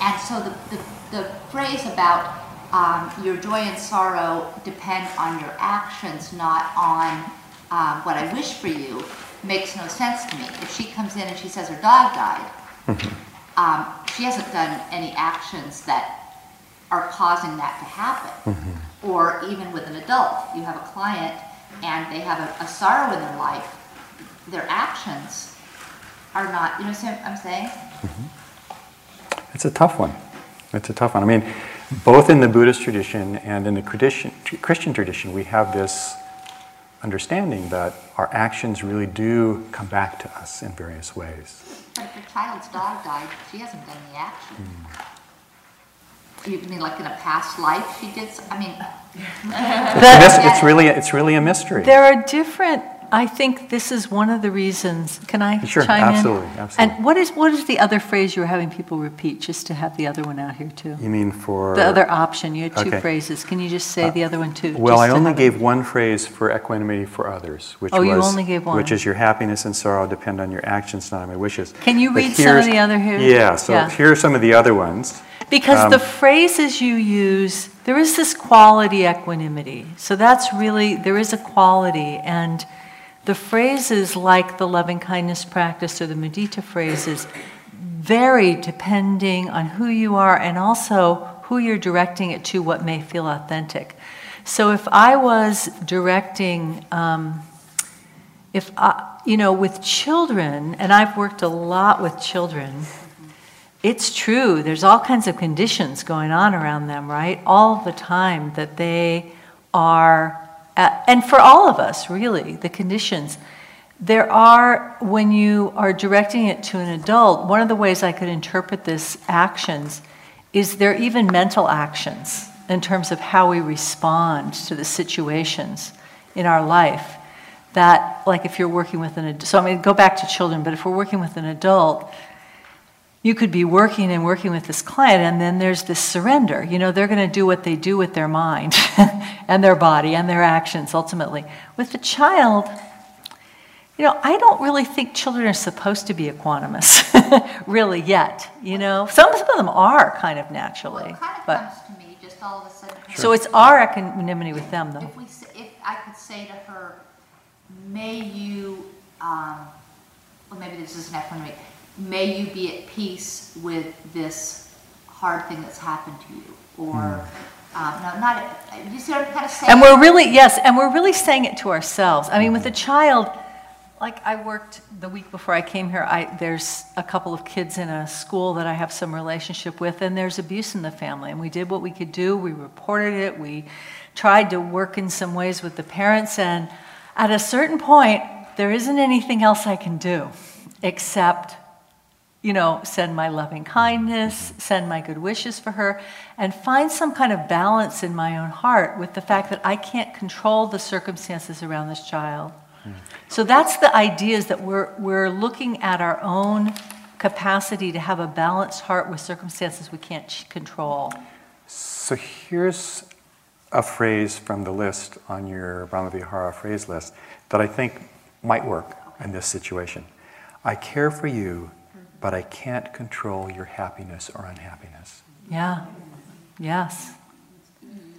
And so the, the, the phrase about um, your joy and sorrow depend on your actions, not on um, what I wish for you, makes no sense to me. If she comes in and she says her dog died, um, she hasn't done any actions that are causing that to happen. Or even with an adult, you have a client and they have a, a sorrow in their life, their actions are not, you know what I'm saying? It's a tough one. It's a tough one. I mean, both in the Buddhist tradition and in the tradition, Christian tradition, we have this understanding that our actions really do come back to us in various ways. But if your child's dog died, she hasn't done the action. You mean like in a past life she did, I mean, It's, it's really, it's really a mystery. There are different, I think this is one of the reasons, can I Sure, chime in? absolutely, absolutely. And what is, what is the other phrase you were having people repeat, just to have the other one out here too? You mean for The other option, you had two Okay. Uh, phrases, can you just say the other one too? Well, I only have it? gave one phrase for equanimity for others, which Oh, was you only gave one. which is your happiness and sorrow depend on your actions, not on my wishes. Can you But read some of the other here? Yeah. So Yeah. here are some of the other ones. Because Um, the phrases you use, there is this quality equanimity. So that's really, there is a quality. And the phrases like the loving kindness practice or the mudita phrases vary depending on who you are and also who you're directing it to, what may feel authentic. So if I was directing, um, if I, you know, with children, and I've worked a lot with children, it's true. There's all kinds of conditions going on around them, right? All the time that they are, at, and for all of us, really, the conditions. There are, when you are directing it to an adult, one of the ways I could interpret this actions is there even mental actions in terms of how we respond to the situations in our life. That, like if you're working with an adult, so I mean, go back to children, but if we're working with an adult, you could be working and working with this client, and then there's this surrender. You know, they're going to do what they do with their mind and their body and their actions ultimately. With the child, you know, I don't really think children are supposed to be equanimous, really, yet. You know, some, some of them are kind of well, naturally. it kind of but, comes to me just all of a sudden. so it's our equanimity with them, though. If we, if I could say to her, may you, um, well, maybe this is an equanimity, may you be at peace with this hard thing that's happened to you, or, um, no, not, you see what I'm kind of saying? And we're really, yes, and we're really saying it to ourselves. I mean, with a child, like I worked the week before I came here, I, there's a couple of kids in a school that I have some relationship with, and there's abuse in the family. And we did what we could do. We reported it. We tried to work in some ways with the parents. And at a certain point, there isn't anything else I can do except you know, send my loving kindness, mm-hmm. send my good wishes for her, and find some kind of balance in my own heart with the fact that I can't control the circumstances around this child. Mm-hmm. So that's the idea is that we're, we're looking at our own capacity to have a balanced heart with circumstances we can't control. So here's a phrase from the list on your Brahmavihara phrase list that I think might work in this situation. I care for you, but I can't control your happiness or unhappiness. Yeah. Yes.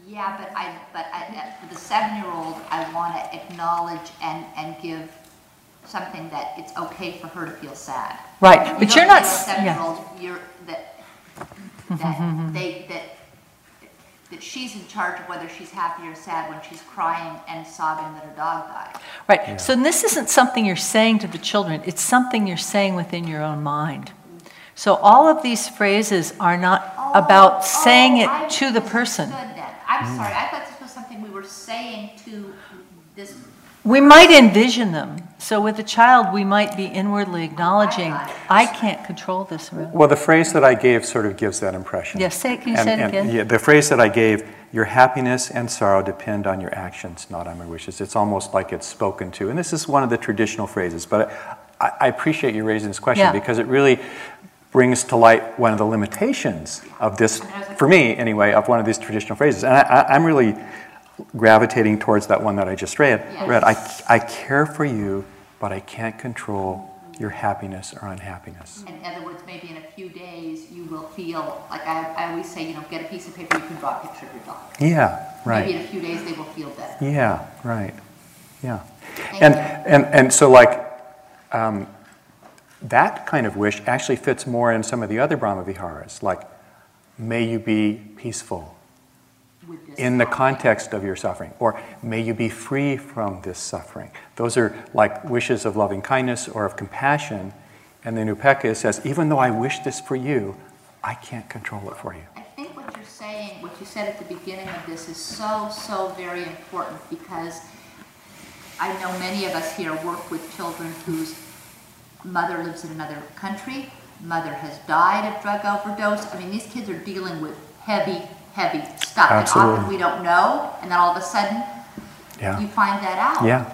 Yeah, but I, but I, uh, for the seven-year-old, I want to acknowledge and, and give something that it's okay for her to feel sad. Right. You But you're not. tell a s- Yeah. seven-year-old, you're, that, that they, that, that she's in charge of whether she's happy or sad when she's crying and sobbing that her dog died. Right. So this isn't something you're saying to the children, it's something you're saying within your own mind. So all of these phrases are not oh, about Oh, saying oh, I it to the person. misunderstood then. I'm sorry, I thought this was something we were saying to this, We might envision them. So with a child, we might be inwardly acknowledging, I can't control this. really." Well, the phrase that I gave sort of gives that impression. Yes, say it- can you And- say it and, again? Yeah, the phrase that I gave, your happiness and sorrow depend on your actions, not on my wishes. It's almost like it's spoken to. And this is one of the traditional phrases, but I, I appreciate you raising this question Yeah. because it really brings to light one of the limitations of this, for me anyway, of one of these traditional phrases. And I, I, I'm really gravitating towards that one that I just read. Yes. read. I, I care for you, but I can't control your happiness or unhappiness. in other words, maybe in a few days, you will feel, like I, I always say, you know, get a piece of paper, you can draw a picture of your dog. Yeah, right. Maybe in a few days, they will feel better. Yeah, right. Yeah. Thank And, you. and, and so, like, um, that kind of wish actually fits more in some of the other Brahma Viharas, like, may you be peaceful in the context of your suffering, or may you be free from this suffering. Those are like wishes of loving kindness or of compassion. And then Upekkha says, even though I wish this for you, I can't control it for you. I think what you're saying, what you said at the beginning of this is so, so very important because I know many of us here work with children whose mother lives in another country, mother has died of drug overdose. I mean, these kids are dealing with heavy, heavy stuff. And often we don't know, and then all of a sudden, Yeah. you find that out. Yeah.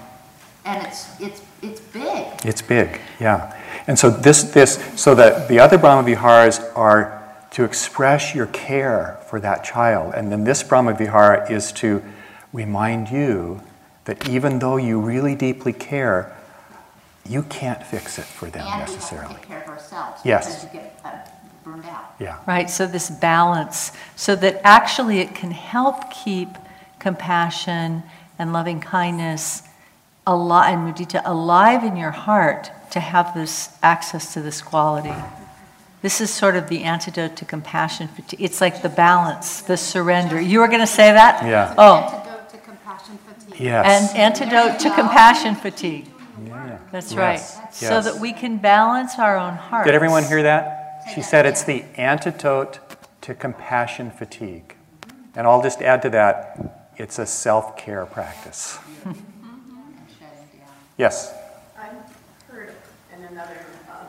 And it's, it's, it's big. It's big, yeah. And so this, this, so that the other Brahma Viharas are to express your care for that child, and then this Brahma Vihara is to remind you that even though you really deeply care, you can't fix it for them And we have to necessarily. take care of ourselves. Yes. Get uh, burned out. Yeah, Right, so this balance, so that actually it can help keep compassion and loving kindness alive, and mudita alive in your heart to have this access to this quality. This is sort of the antidote to compassion fatigue. It's like the balance, the surrender. You were going to say that? yeah, Oh, Antidote to compassion fatigue. yes. and antidote to compassion fatigue. Yeah. That's right. Yes, So that we can balance our own hearts. Did everyone hear that? She said it's the antidote to compassion fatigue. And I'll just add to that, it's a self care practice. and shutting down. Yes. I heard in another um,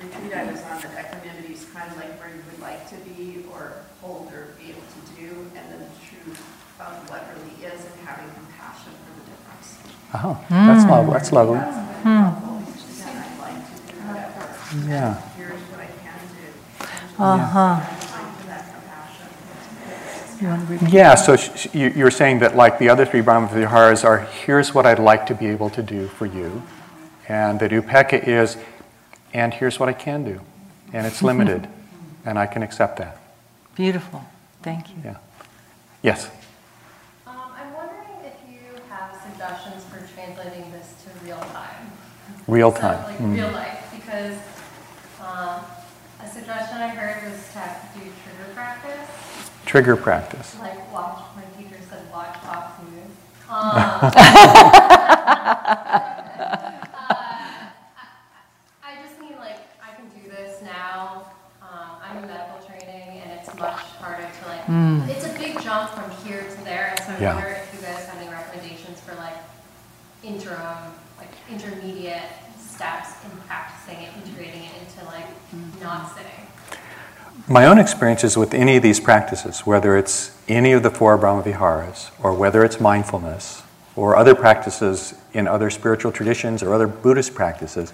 retreat I was on that equanimity is kind of like where you would like to be or hold or be able to do, and then the truth of what really is and having compassion for the difference. Oh, that's lovely. That's lovely. That's been helpful, because then I'd like to do whatever. Yeah. Here's what I can do. Uh-huh. Time for that compassion. You want to repeat? Yeah, so sh- sh- you- you're saying that like the other three Brahma Viharas are, here's what I'd like to be able to do for you. And that Upekkha is, and here's what I can do. And it's limited. and I can accept that. Beautiful. Thank you. Yeah. Yes. Um, I'm wondering if you have suggestions for translating this to real time. Real So, time. like Mm. real life, because um, a suggestion I heard was to do trigger practice, Trigger practice. like watch, my teacher said watch Fox News. Um, uh, I just mean like, I can do this now, um, I'm in medical training, and it's much harder to like, it's a big jump from here to there, and so I Yeah. wonder if you guys have any recommendations for like interim, like intermediate steps in practicing it, integrating it into like not sitting. My own experiences with any of these practices, whether it's any of the four Brahmaviharas, or whether it's mindfulness, or other practices in other spiritual traditions or other Buddhist practices,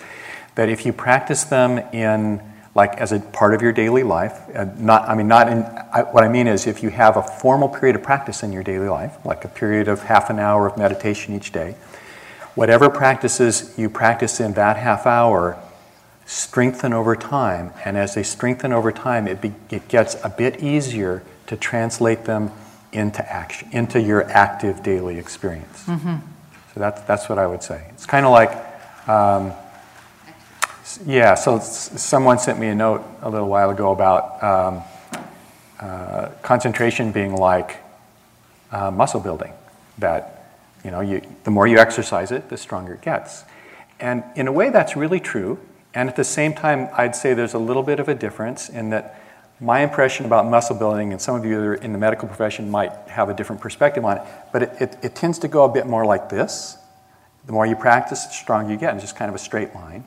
that if you practice them in like as a part of your daily life, uh, not I mean not in I, what I mean is if you have a formal period of practice in your daily life, like a period of half an hour of meditation each day, whatever practices you practice in that half hour strengthen over time. And as they strengthen over time, it, be, it gets a bit easier to translate them into action, into your active daily experience. So that's, that's what I would say. It's kind of like, um, yeah, so someone sent me a note a little while ago about um, uh, concentration being like uh, muscle building. That you know, you, the more you exercise it, the stronger it gets. And in a way, that's really true. And at the same time, I'd say there's a little bit of a difference in that my impression about muscle building, and some of you that are in the medical profession might have a different perspective on it, but it, it, it tends to go a bit more like this. The more you practice, the stronger you get, and just kind of a straight line.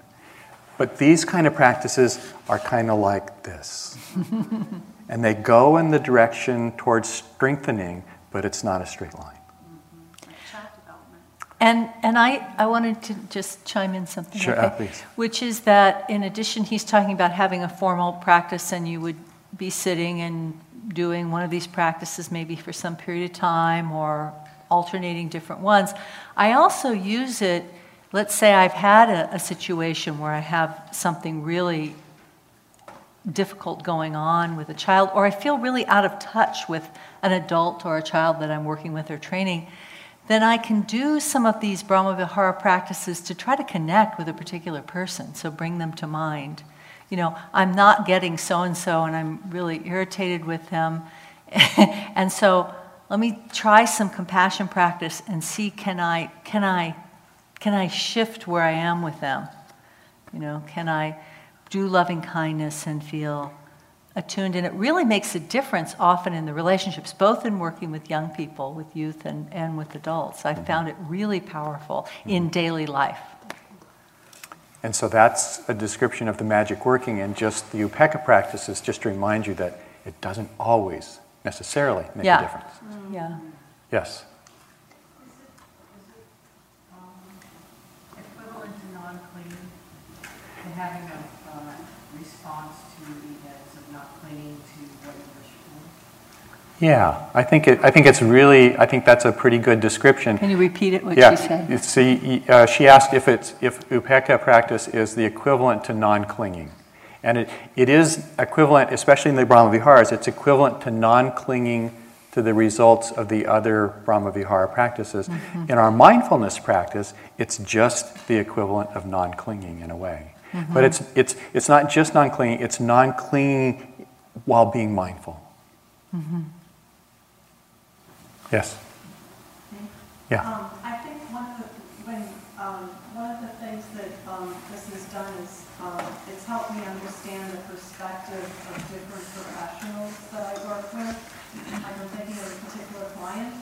But these kind of practices are kind of like this. and they go in the direction towards strengthening, but it's not a straight line. And, and I, I wanted to just chime in something. Sure, okay? uh, please. Which is that in addition, he's talking about having a formal practice and you would be sitting and doing one of these practices maybe for some period of time or alternating different ones. I also use it, let's say I've had a, a situation where I have something really difficult going on with a child, or I feel really out of touch with an adult or a child that I'm working with or training, then I can do some of these Brahma Vihara practices to try to connect with a particular person, so bring them to mind. You know, I'm not getting so and so, and I'm really irritated with them. and so let me try some compassion practice and see can I, can I, can I shift where I am with them? You know, can I do loving kindness and feel attuned? And it really makes a difference often in the relationships, both in working with young people, with youth, and, and with adults. I mm-hmm. found it really powerful mm-hmm. in daily life. And so that's a description of the magic working, and just the Upekkha practices just to remind you that it doesn't always necessarily make Yeah. a difference. Yeah. Yes. equivalent to non-clinging, to having a uh, response to events of not clinging to what you wish for. Yeah, I think it, I think it's really I think that's a pretty good description. Can you repeat it, what yeah. she said? See, uh, she asked if it's if Upekkha practice is the equivalent to non-clinging, and it, it is equivalent, especially in the Brahma Viharas. It's equivalent to non-clinging to the results of the other Brahma Vihara practices. Mm-hmm. In our mindfulness practice, it's just the equivalent of non-clinging in a way. Mm-hmm. But it's it's it's not just non-clinging; it's non-clinging while being mindful. Mm-hmm. Yes. Yeah. Um, I think one of the, when, um, one of the things that, um, this has done is, um, it's helped me understand the perspective of different professionals that I work with. I've been thinking of a particular client,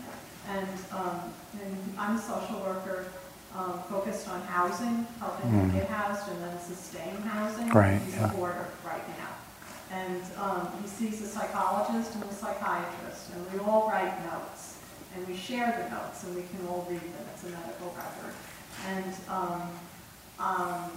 and, um, and I'm a social worker, um, focused on housing, helping them get housed and then sustain housing. Right, He's yeah. a boarder right now. And, um, he sees a psychologist and a psychiatrist, and we all write notes and we share the notes and we can all read them. It's a medical record. And um, um,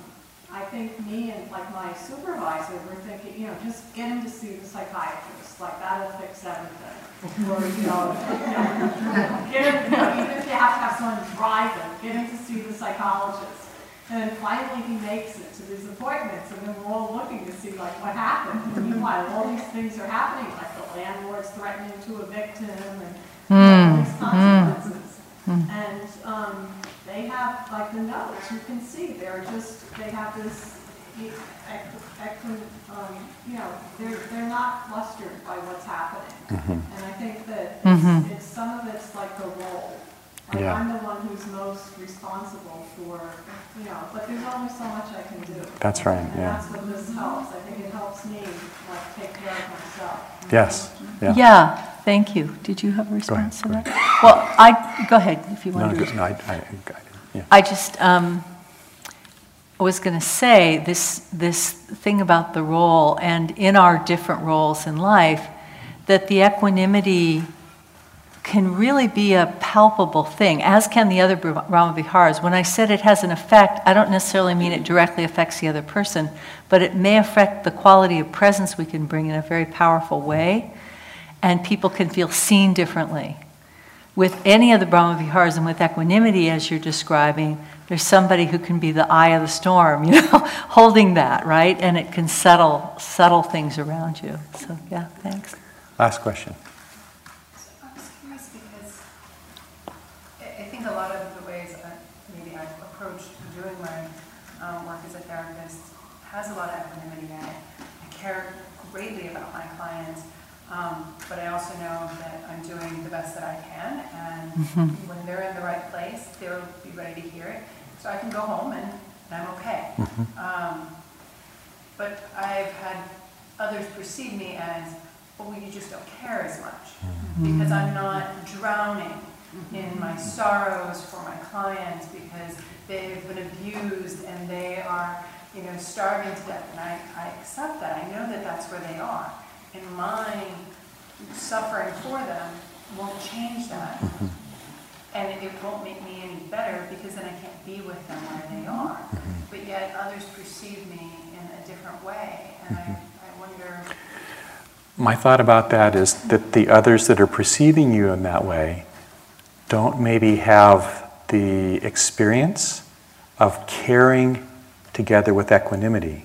I think me and like my supervisor were thinking, you know, just get him to see the psychiatrist. Like that'll fix everything. Or you know, get him, you know, even if you have to have someone drive him, get him to see the psychologist. And then finally he makes it to these appointments, and then we're all looking to see like what happened. And meanwhile, all these things are happening, like the landlord's threatening to evict him, and all these consequences. And um, they have, like the notes, you can see, they're just, they have this, e- ec- ec- um, you know, they're, they're not flustered by what's happening. And I think that it's, it's, some of it's like the role. Like Yeah. I'm the one who's most responsible for, you know, but there's only so much I can do. That's right, And yeah. that's what this helps. I think it helps me, like, take care of myself. Yes, yeah. Yeah, thank you. Did you have a response to go that? Well, I, go ahead if you No, want to. good. no, I, I, I- yeah. I just um, was going to say this, this thing about the role and in our different roles in life, that the equanimity can really be a palpable thing, as can the other Brahma Viharas. When I said it has an effect, I don't necessarily mean it directly affects the other person, but it may affect the quality of presence we can bring in a very powerful way, and people can feel seen differently with any of the Brahma Viharas and with equanimity, as you're describing, there's somebody who can be the eye of the storm, you know, holding that, right? And it can settle, settle things around you. So, yeah, thanks. Last question. I was curious because I, I think a lot of the ways that maybe I've approached doing my um, work as a therapist has a lot of equanimity in it. I care greatly about my clients, um, but I also know that I'm doing the best that I can, and when they're in the right place, they'll be ready to hear it. So I can go home and, and I'm okay. Um, but I've had others perceive me as, well, you just don't care as much because I'm not drowning in my sorrows for my clients because they've been abused and they are, you know, starving to death. And I, I accept that. I know that that's where they are. And my suffering for them won't change that. Mm-hmm. And it won't make me any better because then I can't be with them where they are. Mm-hmm. But yet others perceive me in a different way. And I, mm-hmm. I wonder. My thought about that is that the others that are perceiving you in that way don't maybe have the experience of caring together with equanimity.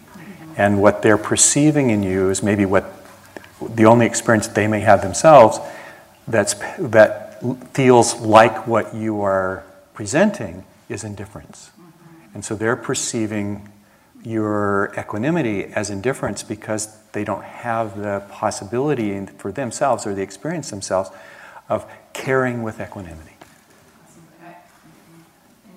And what they're perceiving in you is maybe what the only experience they may have themselves that's, that feels like what you are presenting is indifference. And so they're perceiving your equanimity as indifference because they don't have the possibility for themselves or the experience themselves of caring with equanimity. Okay. And,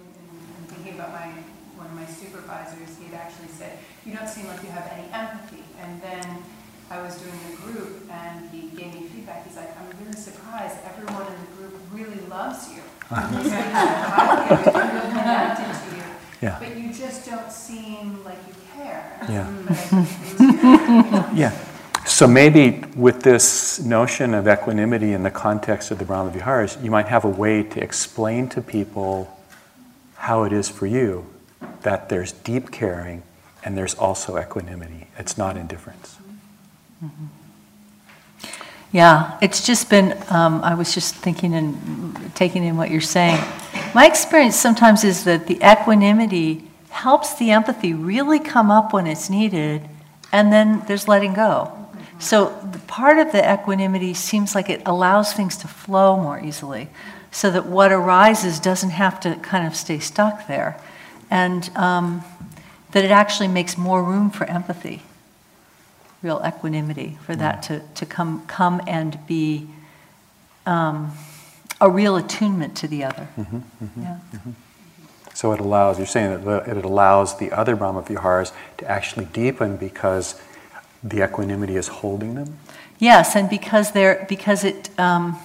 and thinking about my, one of my supervisors, he had actually said, you don't seem like you have any empathy. And then I was doing a group and he gave me feedback. He's like, I'm really surprised. Everyone in the group really loves you. They speak highly of you. They feel connected to you. Yeah. But you just don't seem like you care. Yeah. But I think they do, you know? Yeah. So maybe with this notion of equanimity in the context of the Brahma Viharas, you might have a way to explain to people how it is for you that there's deep caring and there's also equanimity. It's not indifference. Mm-hmm. Mm-hmm. Yeah, it's just been, um, I was just thinking and taking in what you're saying. My experience sometimes is that the equanimity helps the empathy really come up when it's needed, and then there's letting go. So the part of the equanimity seems like it allows things to flow more easily, so that what arises doesn't have to kind of stay stuck there, and um, that it actually makes more room for empathy real equanimity for that to, to come, come and be um, a real attunement to the other. Yeah. So it allows, you're saying that it allows the other Brahma Viharas to actually deepen because the equanimity is holding them? Yes, and because they're because it um,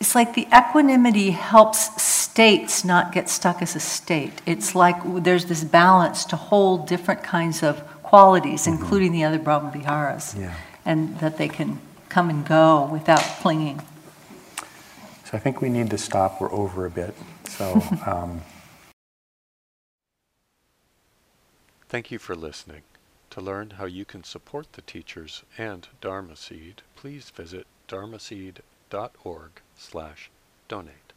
it's like the equanimity helps states not get stuck as a state. It's like there's this balance to hold different kinds of qualities, including the other Brahma Viharas, Yeah. and that they can come and go without clinging. So I think we need to stop. We're over a bit. So. Um, Thank you for listening. To learn how you can support the teachers and Dharma Seed, please visit dharmaseed.org slash donate.